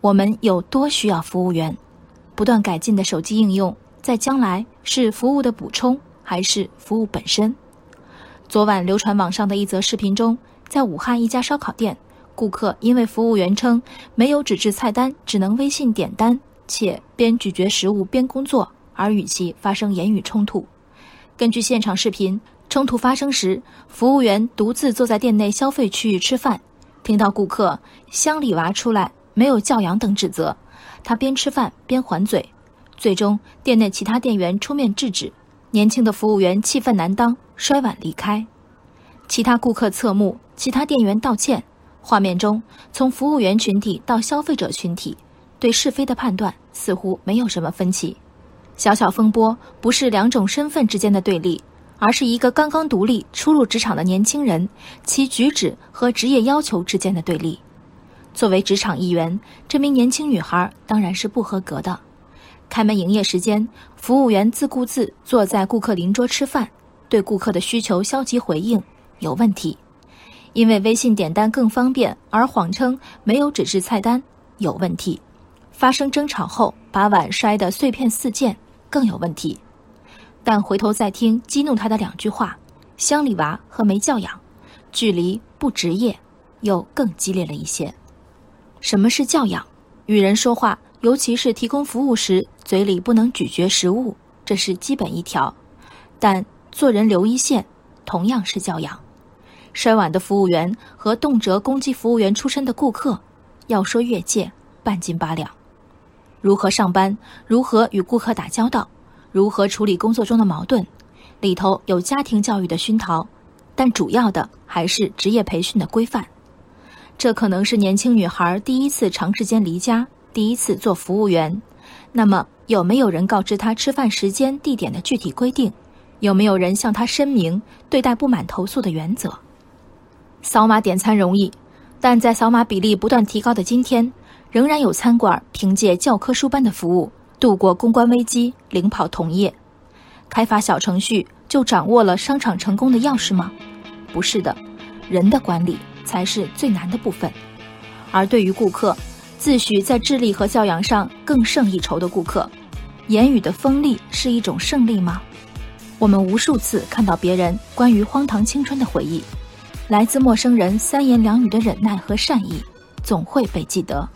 我们有多需要服务员？不断改进的手机应用，在将来是服务的补充，还是服务本身？昨晚流传网上的一则视频中，在武汉一家烧烤店，顾客因为服务员称没有纸质菜单，只能微信点单，且边咀嚼食物边工作，而与其发生言语冲突。根据现场视频，冲突发生时，服务员独自坐在店内消费区域吃饭，听到顾客“乡里娃出来，没有教养”等指责，他边吃饭边还嘴，最终店内其他店员出面制止，年轻的服务员气愤难当。摔碗离开，其他顾客侧目，其他店员道歉。画面中，从服务员群体到消费者群体，对是非的判断似乎没有什么分歧。小小风波不是两种身份之间的对立，而是一个刚刚独立初入职场的年轻人其举止和职业要求之间的对立。作为职场一员，这名年轻女孩当然是不合格的。开门营业时间，服务员自顾自坐在顾客邻桌吃饭。对顾客的需求消极回应有问题，因为微信点单更方便而谎称没有纸质菜单有问题，发生争吵后把碗摔得碎片四溅更有问题。但回头再听激怒他的两句话“乡里娃”和“没教养”，距离不职业又更激烈了一些。什么是教养？与人说话，尤其是提供服务时，嘴里不能咀嚼食物，这是基本一条。但做人留一线，同样是教养。摔碗的服务员和动辄攻击服务员出身的顾客，要说越界，半斤八两。如何上班，如何与顾客打交道，如何处理工作中的矛盾，里头有家庭教育的熏陶，但主要的还是职业培训的规范。这可能是年轻女孩第一次长时间离家，第一次做服务员。那么，有没有人告知她吃饭时间、地点的具体规定？有没有人向她申明对待不满投诉的原则？扫码点餐容易，但在扫码比例不断提高的今天，仍然有餐馆凭借教科书般的服务度过公关危机，领跑同业。开发小程序就掌握了商场成功的钥匙吗？不是的，人的管理才是最难的部分。而对于顾客，自诩在智力和教养上更胜一筹的顾客，言语的锋利是一种胜利吗？我们无数次看到别人关于荒唐青春的回忆，来自陌生人三言两语的忍耐和善意，总会被记得。